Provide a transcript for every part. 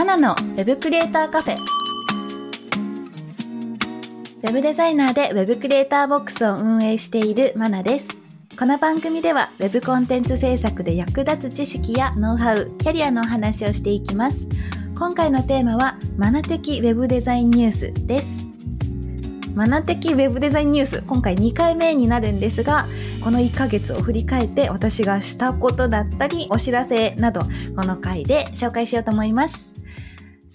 マナのウェブクリエイターカフェ。ウェブデザイナーでウェブクリエイターボックスを運営しているマナです。この番組ではウェブコンテンツ制作で役立つ知識やノウハウ、キャリアのお話をしていきます。今回のテーマはマナ的ウェブデザインニュースです。マナ的ウェブデザインニュース、今回2回目になるんですが、この1ヶ月を振り返って私がしたことだったり、お知らせなど、この回で紹介しようと思います。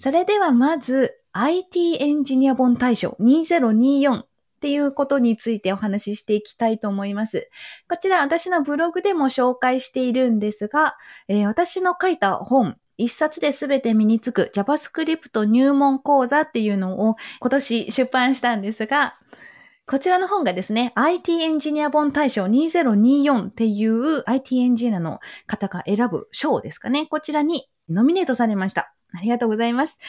それではまず、IT エンジニア本大賞2024っていうことについてお話ししていきたいと思います。こちら私のブログでも紹介しているんですが、えー私の書いた本、一冊で全て身につく JavaScript 入門講座っていうのを今年出版したんですが、こちらの本がですね、IT エンジニア本大賞2024っていう IT エンジニアの方が選ぶ賞ですかね。こちらにノミネートされました。ありがとうございます。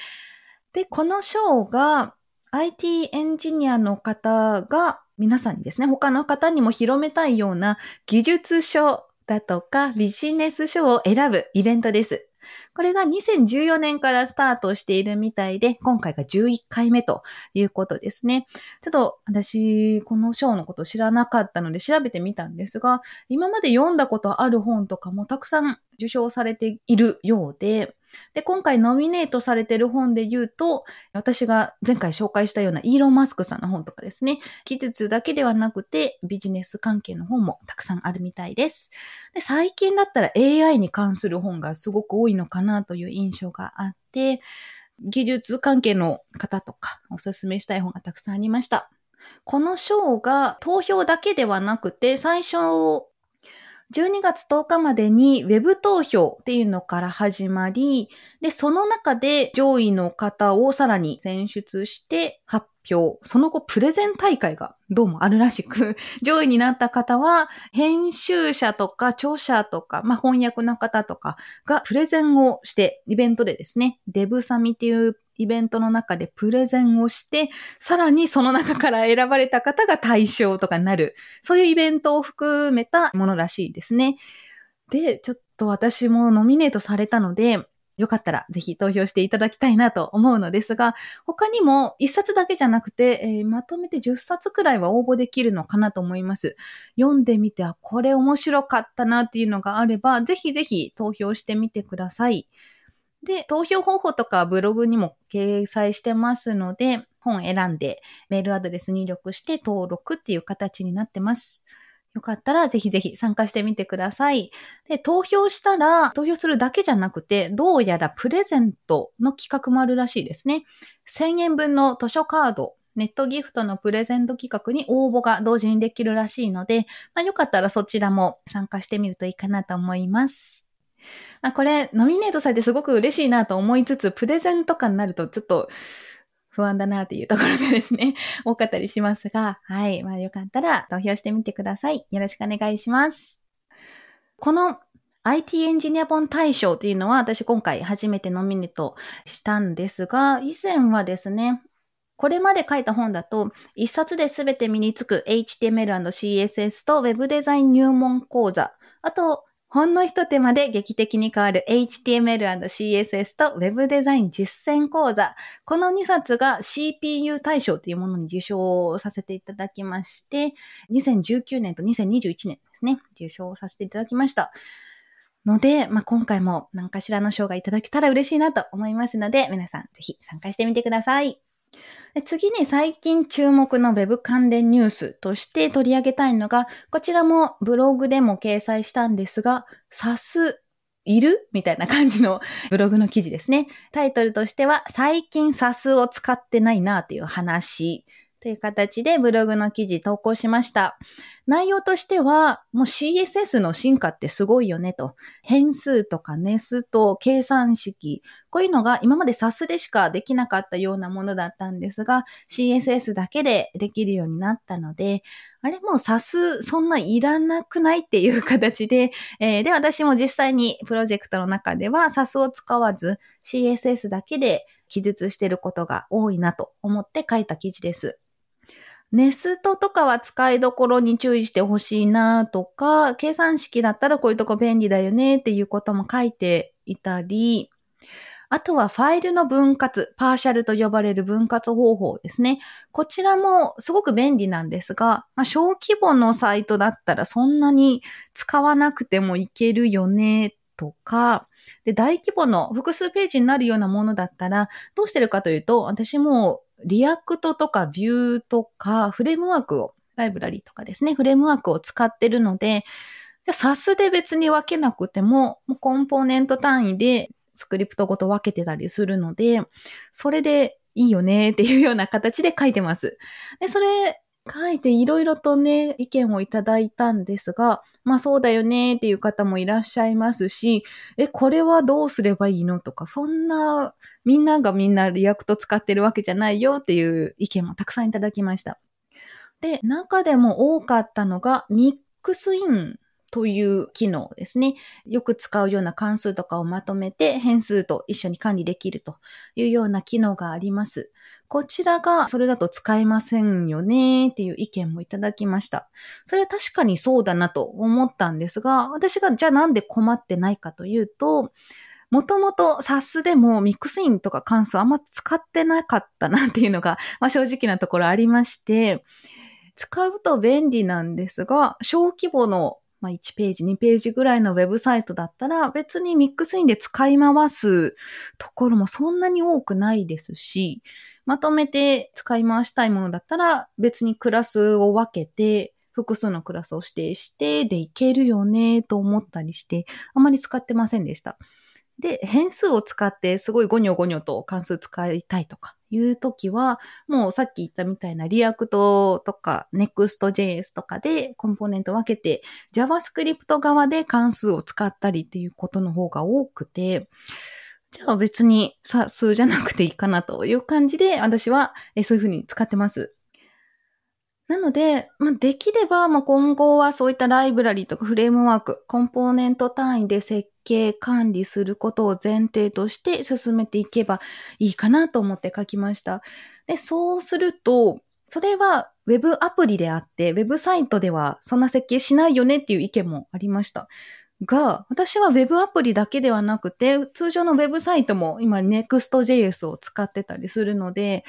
で、この賞が IT エンジニアの方が皆さんにですね、他の方にも広めたいような技術書だとかビジネス書を選ぶイベントです。これが2014年からスタートしているみたいで、今回が11回目ということですね。ちょっと私、この賞のこと知らなかったので調べてみたんですが、今まで読んだことある本とかもたくさん受賞されているようで、で、今回ノミネートされてる本で言うと、私が前回紹介したようなイーロン・マスクさんの本とかですね、技術だけではなくてビジネス関係の本もたくさんあるみたいです。で最近だったら AI に関する本がすごく多いのかなという印象があって、技術関係の方とかおすすめしたい本がたくさんありました。この賞が投票だけではなくて、最初、12月10日までにウェブ投票っていうのから始まり、で、その中で上位の方をさらに選出して発表。その後、プレゼン大会がどうもあるらしく、上位になった方は、編集者とか著者とか、まあ、翻訳の方とかがプレゼンをして、イベントでですね、デブサミっていうイベントの中でプレゼンをして、さらにその中から選ばれた方が対象とかなる、そういうイベントを含めたものらしいですね。で、ちょっと私もノミネートされたので、よかったらぜひ投票していただきたいなと思うのですが、他にも1冊だけじゃなくて、えーまとめて10冊くらいは応募できるのかなと思います。読んでみて、あ、これ面白かったなっていうのがあれば、ぜひぜひ投票してみてください。で、投票方法とかブログにも掲載してますので、本選んでメールアドレス入力して登録っていう形になってます。よかったらぜひぜひ参加してみてください。で、投票したら、投票するだけじゃなくて、どうやらプレゼントの企画もあるらしいですね。1000円分の図書カード、ネットギフトのプレゼント企画に応募が同時にできるらしいので、まあ、よかったらそちらも参加してみるといいかなと思います。あこれ、ノミネートされてすごく嬉しいなと思いつつ、プレゼント感になるとちょっと不安だなっていうところがですね、多かったりしますが、はい。まあよかったら投票してみてください。よろしくお願いします。この IT エンジニア本大賞っていうのは私今回初めてノミネートしたんですが、以前はですね、これまで書いた本だと、一冊で全て身につく HTML&CSS と Web デザイン入門講座、あと、ほんの一手間で劇的に変わる HTML&CSS と Web デザイン実践講座。この2冊が CPU 大賞というものに受賞させていただきまして、2019年と2021年ですね、受賞させていただきました。ので、まあ、今回も何かしらの賞がいただけたら嬉しいなと思いますので、皆さんぜひ参加してみてください。次に最近注目の Web 関連ニュースとして取り上げたいのが、こちらもブログでも掲載したんですが、サスいる？みたいな感じの ブログの記事ですね。タイトルとしては、最近サスを使ってないなっていう話という形でブログの記事投稿しました。内容としては、もう CSS の進化ってすごいよねと。変数とかネスと計算式。こういうのが今まで SAS でしかできなかったようなものだったんですが、CSS だけでできるようになったので、あれもう SAS そんないらなくないっていう形で、えー、で、私も実際にプロジェクトの中では SAS を使わず CSS だけで記述してることが多いなと思って書いた記事です。ネストとかは使いどころに注意してほしいなとか、計算式だったらこういうとこ便利だよねっていうことも書いていたり、あとはファイルの分割、パーシャルと呼ばれる分割方法ですね。こちらもすごく便利なんですが、まあ、小規模のサイトだったらそんなに使わなくてもいけるよねとか、で、大規模の複数ページになるようなものだったら、どうしてるかというと、私も React とか Vue とかフレームワークを、ライブラリとかですね、フレームワークを使ってるので、じゃ Sass で別に分けなくても、もコンポーネント単位でスクリプトごと分けてたりするので、それでいいよねっていうような形で書いてます。で、それ書いていろいろとね、意見をいただいたんですが、まあそうだよねっていう方もいらっしゃいますし、え、これはどうすればいいのとか、そんな、みんながみんな React 使ってるわけじゃないよっていう意見もたくさんいただきました。で、中でも多かったのが、ミックスインという機能ですね。よく使うような関数とかをまとめて変数と一緒に管理できるというような機能があります。こちらがそれだと使えませんよねっていう意見もいただきました。それは確かにそうだなと思ったんですが、私がじゃあなんで困ってないかというと、もともと SAS でもミックスインとか関数あんま使ってなかったなっていうのが、まあ、正直なところありまして、使うと便利なんですが、小規模のまあ、1ページ、2ページぐらいのウェブサイトだったら別にミックスインで使い回すところもそんなに多くないですし、まとめて使い回したいものだったら別にクラスを分けて複数のクラスを指定してでいけるよねと思ったりしてあまり使ってませんでした。で、変数を使ってすごいゴニョゴニョと関数使いたいとかいうときは、もうさっき言ったみたいな React とか Next.js とかでコンポーネント分けて JavaScript 側で関数を使ったりっていうことの方が多くて、じゃあ別に Sass じゃなくていいかなという感じで私はそういうふうに使ってます。なので、まあ、できれば、まあ、今後はそういったライブラリとかフレームワーク、コンポーネント単位で設計、管理することを前提として進めていけばいいかなと思って書きました。で、そうすると、それは Web アプリであって、Web サイトではそんな設計しないよねっていう意見もありました。が、私は Web アプリだけではなくて、通常の Web サイトも今 Next.js を使ってたりするので、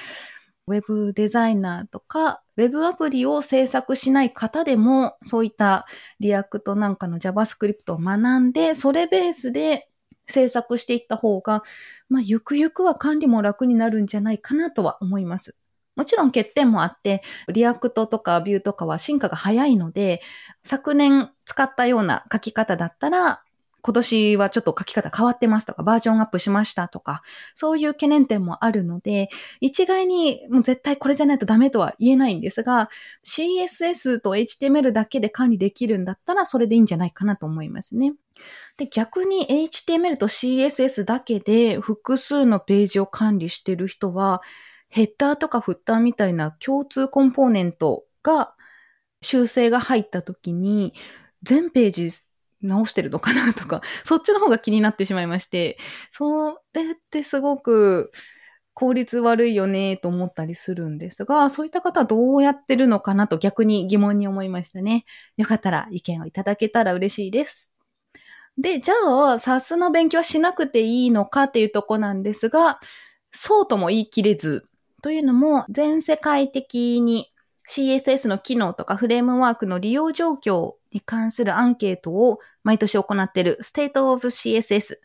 ウェブデザイナーとか、ウェブアプリを制作しない方でも、そういった React なんかの JavaScript を学んで、それベースで制作していった方が、まあ、ゆくゆくは管理も楽になるんじゃないかなとは思います。もちろん欠点もあって、 React とか Vue とかは進化が早いので、昨年使ったような書き方だったら、今年はちょっと書き方変わってますとか、バージョンアップしましたとか、そういう懸念点もあるので、一概にもう絶対これじゃないとダメとは言えないんですが、CSS と HTML だけで管理できるんだったら、それでいいんじゃないかなと思いますね。で、逆に HTML と CSS だけで複数のページを管理してる人は、ヘッダーとかフッターみたいな共通コンポーネントが修正が入った時に、全ページ直してるのかなとか、そっちの方が気になってしまいまして、それってすごく効率悪いよねと思ったりするんですが、そういった方はどうやってるのかなと逆に疑問に思いましたね。よかったら意見をいただけたら嬉しいです。で、じゃあ、SAS の勉強はしなくていいのかっていうとこなんですが、そうとも言い切れず、というのも全世界的に CSS の機能とかフレームワークの利用状況に関するアンケートを毎年行っている State of CSS っ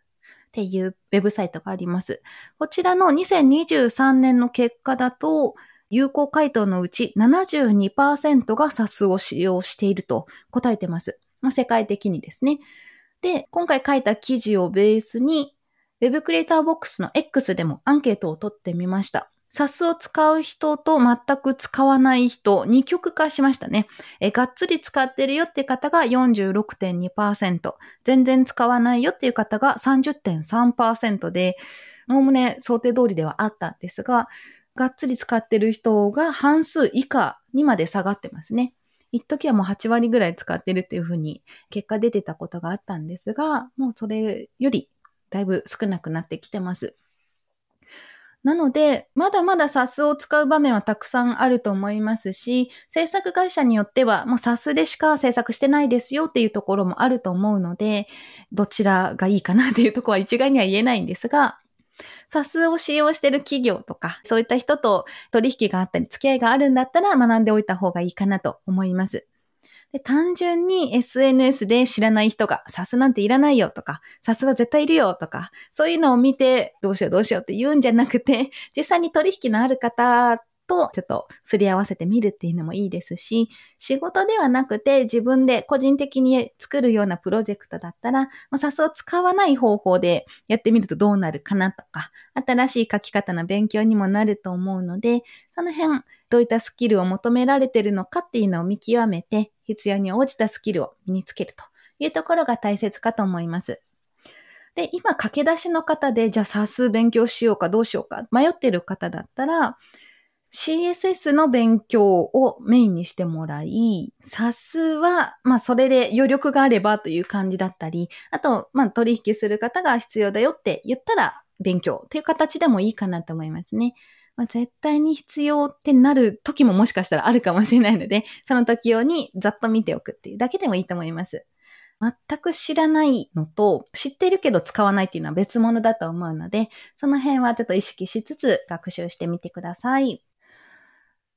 ていうウェブサイトがあります。こちらの2023年の結果だと、有効回答のうち72%が SAS を使用していると答えてます。まあ、世界的にですね。で、今回書いた記事をベースに Web クリエイターボックスの X でもアンケートを取ってみました。SAS を使う人と全く使わない人、二極化しましたね。え、がっつり使ってるよって方が46.2%、全然使わないよっていう方が30.3%で、おおむね想定通りではあったんですが、がっつり使ってる人が半数以下にまで下がってますね。一時はもう8割ぐらい使ってるっていうふうに結果出てたことがあったんですが、もうそれよりだいぶ少なくなってきてます。なので、まだまだ SAS を使う場面はたくさんあると思いますし、制作会社によってはもう SAS でしか制作してないですよっていうところもあると思うので、どちらがいいかなっていうところは一概には言えないんですが、SAS を使用している企業とか、そういった人と取引があったり、付き合いがあるんだったら学んでおいた方がいいかなと思います。で単純に SNS で知らない人が、サスなんていらないよとか、サスは絶対いるよとか、そういうのを見て、どうしようどうしようって言うんじゃなくて、実際に取引のある方とちょっとすり合わせてみるっていうのもいいですし、仕事ではなくて自分で個人的に作るようなプロジェクトだったら、まあ、SAS を使わない方法でやってみるとどうなるかなとか、新しい書き方の勉強にもなると思うので、その辺どういったスキルを求められているのかっていうのを見極めて、必要に応じたスキルを身につけるというところが大切かと思います。で、今駆け出しの方で、じゃあ SAS 勉強しようかどうしようか迷ってる方だったら、CSS の勉強をメインにしてもらい、SAS は、まあそれで余力があればという感じだったり、あと、まあ取引する方が必要だよって言ったら勉強という形でもいいかなと思いますね。まあ、絶対に必要ってなる時ももしかしたらあるかもしれないので、その時用にざっと見ておくっていうだけでもいいと思います。全く知らないのと、知ってるけど使わないっていうのは別物だと思うので、その辺はちょっと意識しつつ学習してみてください。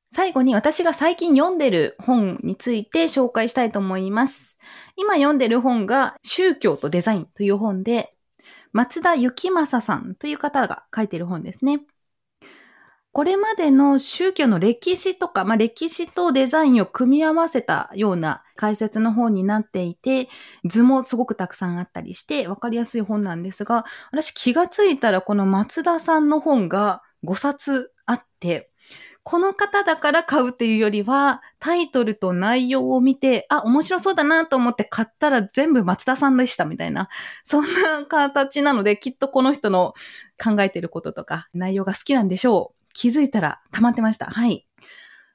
最後に私が最近読んでる本について紹介したいと思います。今読んでる本が宗教とデザインという本で、松田幸正さんという方が書いてる本ですね。これまでの宗教の歴史とか、まあ、歴史とデザインを組み合わせたような解説の本になっていて、図もすごくたくさんあったりして分かりやすい本なんですが、私気がついたらこの松田さんの本が5冊あって、この方だから買うっていうよりは、タイトルと内容を見て、あ、面白そうだなと思って買ったら全部松田さんでしたみたいな、そんな形なので、きっとこの人の考えてることとか内容が好きなんでしょう。気づいたら溜まってました。はい。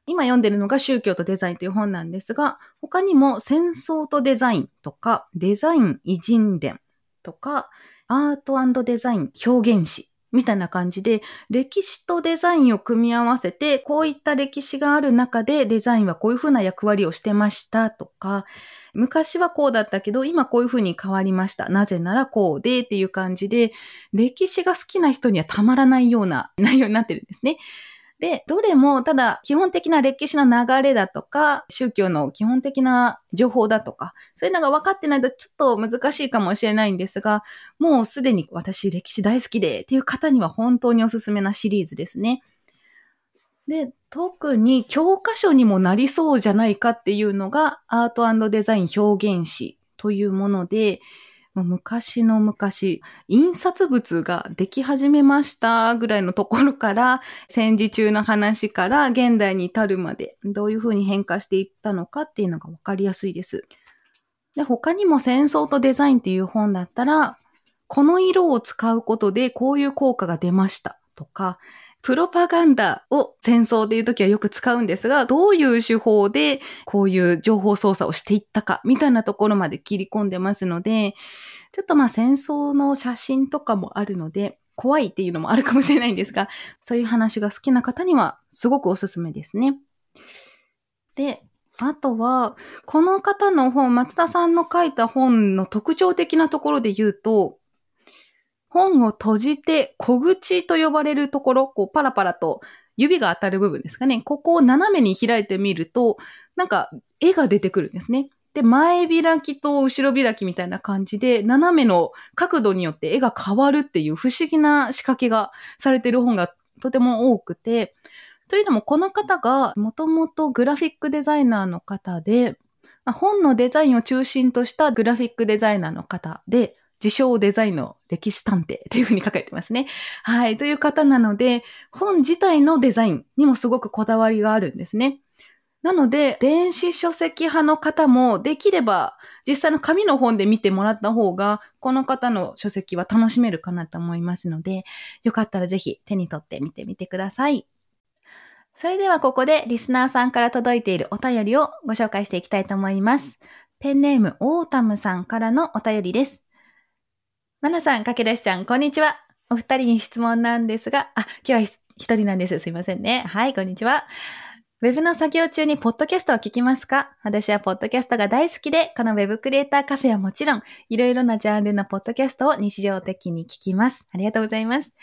今読んでるのが宗教とデザインという本なんですが、他にも戦争とデザインとか、デザイン偉人伝とか、アートデザイン表現史みたいな感じで、歴史とデザインを組み合わせて、こういった歴史がある中でデザインはこういうふうな役割をしてましたとか、昔はこうだったけど、今こういうふうに変わりました。なぜならこうでっていう感じで、歴史が好きな人にはたまらないような 内容になってるんですね。で、どれも、ただ、基本的な歴史の流れだとか、宗教の基本的な情報だとか、そういうのが分かってないとちょっと難しいかもしれないんですが、もうすでに私歴史大好きでっていう方には本当におすすめなシリーズですね。で、特に教科書にもなりそうじゃないかっていうのがアートデザイン表現史というもので、昔の昔、印刷物ができ始めましたぐらいのところから、戦時中の話から現代に至るまで、どういうふうに変化していったのかっていうのがわかりやすいです。で、他にも戦争とデザインっていう本だったら、この色を使うことでこういう効果が出ましたとか、プロパガンダを戦争でいうときはよく使うんですが、どういう手法でこういう情報操作をしていったか、みたいなところまで切り込んでますので、ちょっとまあ戦争の写真とかもあるので、怖いっていうのもあるかもしれないんですが、そういう話が好きな方にはすごくおすすめですね。で、あとは、この方の本、松田さんの書いた本の特徴的なところで言うと、本を閉じて小口と呼ばれるところ、こうパラパラと指が当たる部分ですかね。ここを斜めに開いてみると、なんか絵が出てくるんですね。で、前開きと後ろ開きみたいな感じで、斜めの角度によって絵が変わるっていう不思議な仕掛けがされてる本がとても多くて、というのもこの方がもともとグラフィックデザイナーの方で、本のデザインを中心としたグラフィックデザイナーの方で、自称デザインの歴史探偵というふうに書かれてますね。はい。という方なので、本自体のデザインにもすごくこだわりがあるんですね。なので、電子書籍派の方もできれば実際の紙の本で見てもらった方が、この方の書籍は楽しめるかなと思いますので、よかったらぜひ手に取ってみてみてください。それではここでリスナーさんから届いているお便りをご紹介していきたいと思います。ペンネームオータムさんからのお便りです。マナさん、かけだしちゃん、こんにちは。お二人に質問なんですが、あ、今日は一人なんです。すいませんね。はい、こんにちは。ウェブの作業中にポッドキャストを聞きますか？私はポッドキャストが大好きで、このウェブクリエイターカフェはもちろん、いろいろなジャンルのポッドキャストを日常的に聞きます。ありがとうございます。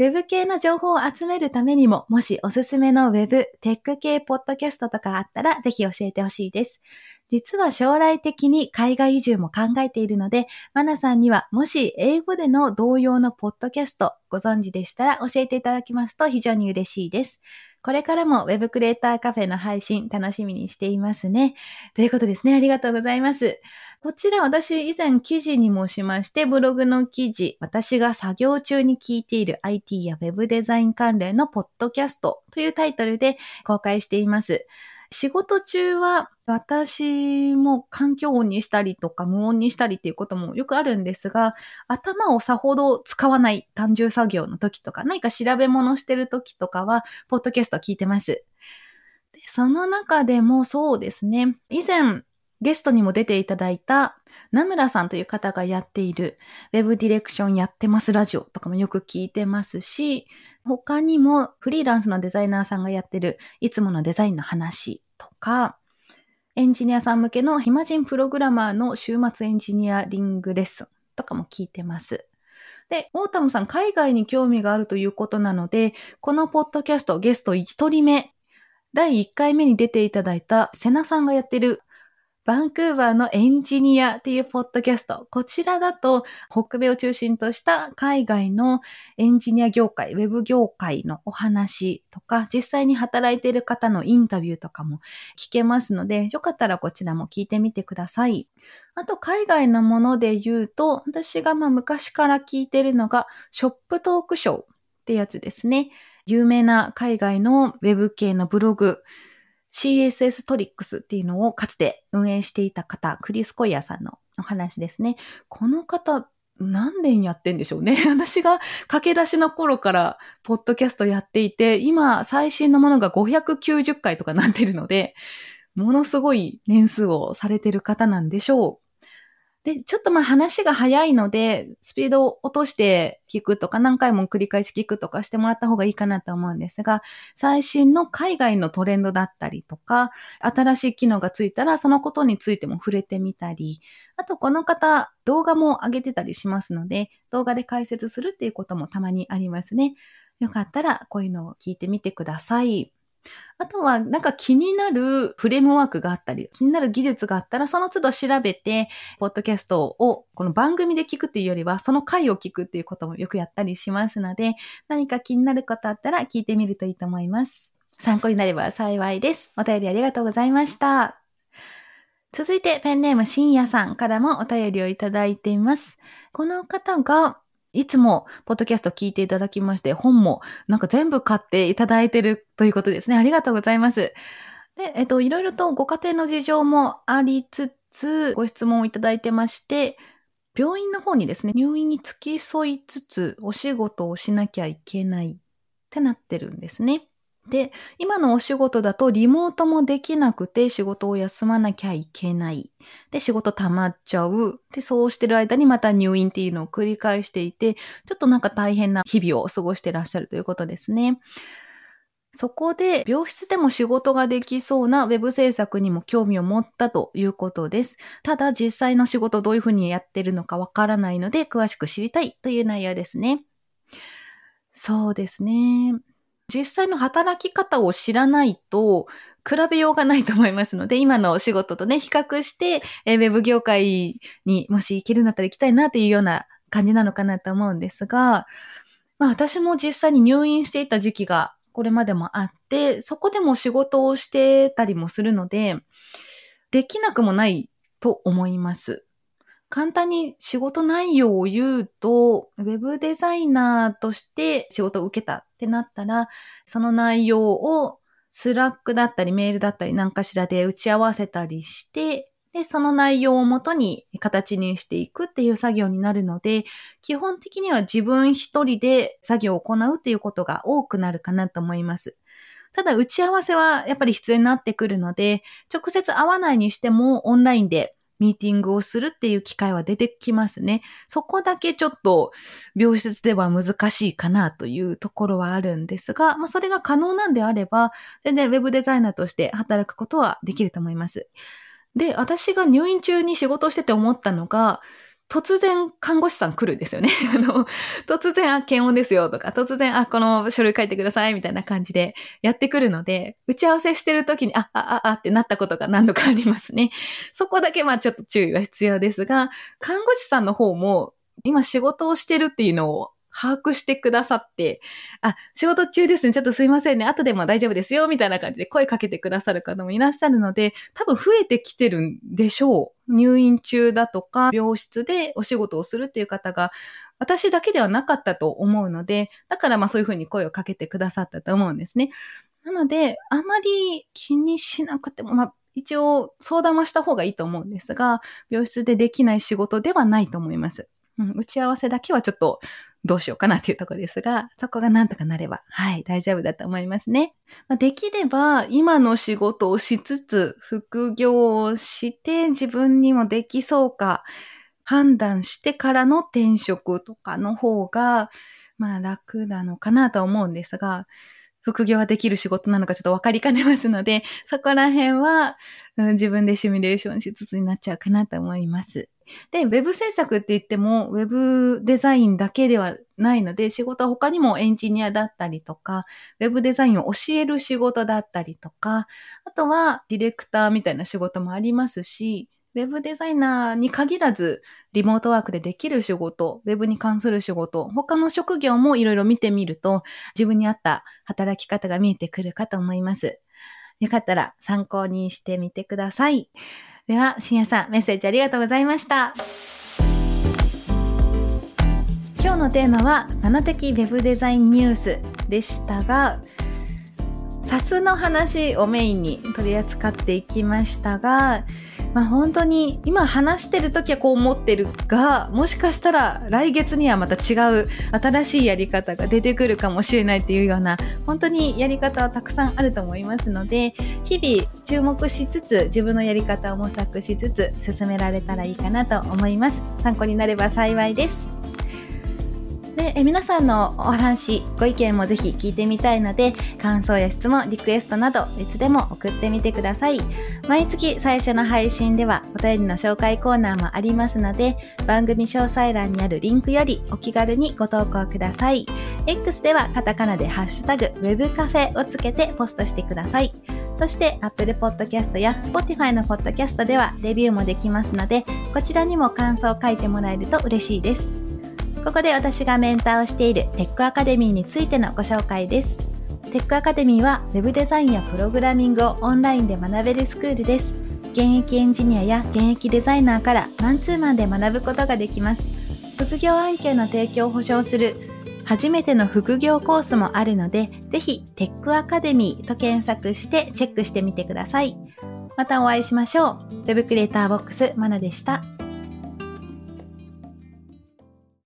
ウェブ系の情報を集めるためにも、もしおすすめのウェブ、テック系ポッドキャストとかあったら、ぜひ教えてほしいです。実は将来的に海外移住も考えているので、マナさんにはもし英語での同様のポッドキャストご存知でしたら教えていただきますと非常に嬉しいです。これからも Web クリエイターカフェの配信楽しみにしていますね。ということですね。ありがとうございます。こちら私以前記事にもしまして、ブログの記事、私が作業中に聞いている IT や Web デザイン関連のポッドキャストというタイトルで公開しています。仕事中は私も環境音にしたりとか無音にしたりっていうこともよくあるんですが、頭をさほど使わない単純作業の時とか、何か調べ物してる時とかは、ポッドキャスト聞いてます。でその中でもそうですね、以前ゲストにも出ていただいた名村さんという方がやっている Web ディレクションやってますラジオとかもよく聞いてますし、他にもフリーランスのデザイナーさんがやってるいつものデザインの話とか、エンジニアさん向けの暇人プログラマーの週末エンジニアリングレッスンとかも聞いてます。で、オータムさん海外に興味があるということなので、このポッドキャストゲスト1人目、第1回目に出ていただいたセナさんがやってるバンクーバーのエンジニアっていうポッドキャスト。こちらだと、北米を中心とした海外のエンジニア業界、ウェブ業界のお話とか、実際に働いている方のインタビューとかも聞けますので、よかったらこちらも聞いてみてください。あと、海外のもので言うと、私がまあ昔から聞いてるのが、ショップトークショーってやつですね。有名な海外のウェブ系のブログ、CSS トリックスっていうのをかつて運営していた方、クリス・コイヤさんのお話ですね。この方、何年やってんでしょうね。私が駆け出しの頃からポッドキャストやっていて、今最新のものが590回とかなってるので、ものすごい年数をされてる方なんでしょう。で、ちょっとまあ話が早いので、スピードを落として聞くとか、何回も繰り返し聞くとかしてもらった方がいいかなと思うんですが、最新の海外のトレンドだったりとか、新しい機能がついたら、そのことについても触れてみたり、あとこの方、動画も上げてたりしますので、動画で解説するっていうこともたまにありますね。よかったら、こういうのを聞いてみてください。あとは、なんか気になるフレームワークがあったり、気になる技術があったら、その都度調べて、ポッドキャストをこの番組で聞くっていうよりは、その回を聞くっていうこともよくやったりしますので、何か気になることあったら聞いてみるといいと思います。参考になれば幸いです。お便りありがとうございました。続いて、ペンネーム深夜さんからもお便りをいただいています。この方が、いつも、ポッドキャスト聞いていただきまして、本もなんか全部買っていただいてるということですね。ありがとうございます。で、えっと、いろいろとご家庭の事情もありつつ、ご質問をいただいてまして、病院の方にですね、入院に付き添いつつ、お仕事をしなきゃいけないってなってるんですね。で、今のお仕事だとリモートもできなくて仕事を休まなきゃいけない。で、仕事溜まっちゃう。で、そうしてる間にまた入院っていうのを繰り返していて、ちょっとなんか大変な日々を過ごしてらっしゃるということですね。そこで、病室でも仕事ができそうなウェブ制作にも興味を持ったということです。ただ、実際の仕事どういうふうにやってるのかわからないので、詳しく知りたいという内容ですね。そうですね。実際の働き方を知らないと、比べようがないと思いますので、今のお仕事とね、比較して、えウェブ業界にもし行けるんだったら行きたいなっていうような感じなのかなと思うんですが、まあ私も実際に入院していた時期がこれまでもあって、そこでも仕事をしてたりもするので、できなくもないと思います。簡単に仕事内容を言うと、ウェブデザイナーとして仕事を受けたってなったら、その内容を Slack だったりメールだったり何かしらで打ち合わせたりして、で、その内容をもとに形にしていくっていう作業になるので、基本的には自分一人で作業を行うっていうことが多くなるかなと思います。ただ、打ち合わせはやっぱり必要になってくるので、直接会わないにしてもオンラインでミーティングをするっていう機会は出てきますね。そこだけちょっと病室では難しいかなというところはあるんですが、まあそれが可能なんであれば、全然ウェブデザイナーとして働くことはできると思います。で、私が入院中に仕事してて思ったのが、突然看護師さん来るんですよね。あの、突然、あ、検温ですよとか、突然、あ、この書類書いてくださいみたいな感じでやってくるので、打ち合わせしてる時に、あ、あ、あ、あってなったことが何度かありますね。そこだけまあちょっと注意は必要ですが、看護師さんの方も今仕事をしてるっていうのを把握してくださって、あ、仕事中ですね、ちょっとすいませんね、後でも大丈夫ですよ、みたいな感じで声かけてくださる方もいらっしゃるので、多分増えてきてるんでしょう。入院中だとか、病室でお仕事をするっていう方が、私だけではなかったと思うので、だからまあそういうふうに声をかけてくださったと思うんですね。なので、あまり気にしなくても、まあ一応相談はした方がいいと思うんですが、病室でできない仕事ではないと思います。うん、打ち合わせだけはちょっとどうしようかなっていうところですが、そこがなんとかなれば、はい、大丈夫だと思いますね。まあ、できれば、今の仕事をしつつ、副業をして自分にもできそうか、判断してからの転職とかの方が、まあ楽なのかなと思うんですが、副業ができる仕事なのかちょっと分かりかねますので、そこら辺は、うん、自分でシミュレーションしつつになっちゃうかなと思います。で、ウェブ制作って言っても、ウェブデザインだけではないので、仕事は他にもエンジニアだったりとか、ウェブデザインを教える仕事だったりとか、あとはディレクターみたいな仕事もありますし、ウェブデザイナーに限らず、リモートワークでできる仕事、ウェブに関する仕事、他の職業もいろいろ見てみると、自分に合った働き方が見えてくるかと思います。よかったら参考にしてみてください。では、深夜さん、メッセージありがとうございました。今日のテーマは、7的ウェブデザインニュースでしたが、サスの話をメインに取り扱っていきましたが、まあ、本当に今話してる時はこう思ってるがもしかしたら来月にはまた違う新しいやり方が出てくるかもしれないっていうような本当にやり方はたくさんあると思いますので日々注目しつつ自分のやり方を模索しつつ進められたらいいかなと思います。参考になれば幸いです。でえ皆さんのお話ご意見もぜひ聞いてみたいので感想や質問リクエストなどいつでも送ってみてください。毎月最初の配信ではお便りの紹介コーナーもありますので番組詳細欄にあるリンクよりお気軽にご投稿ください。X ではカタカナでハッシュタグ web カフェをつけてポストしてください。そして Apple Podcast や Spotify の Podcast ではレビューもできますのでこちらにも感想を書いてもらえると嬉しいです。ここで私がメンターをしているテックアカデミーについてのご紹介です。テックアカデミーは Web デザインやプログラミングをオンラインで学べるスクールです。現役エンジニアや現役デザイナーからマンツーマンで学ぶことができます。副業案件の提供を保証する初めての副業コースもあるので、ぜひテックアカデミーと検索してチェックしてみてください。またお会いしましょう。Web クリエイターボックスマナでした。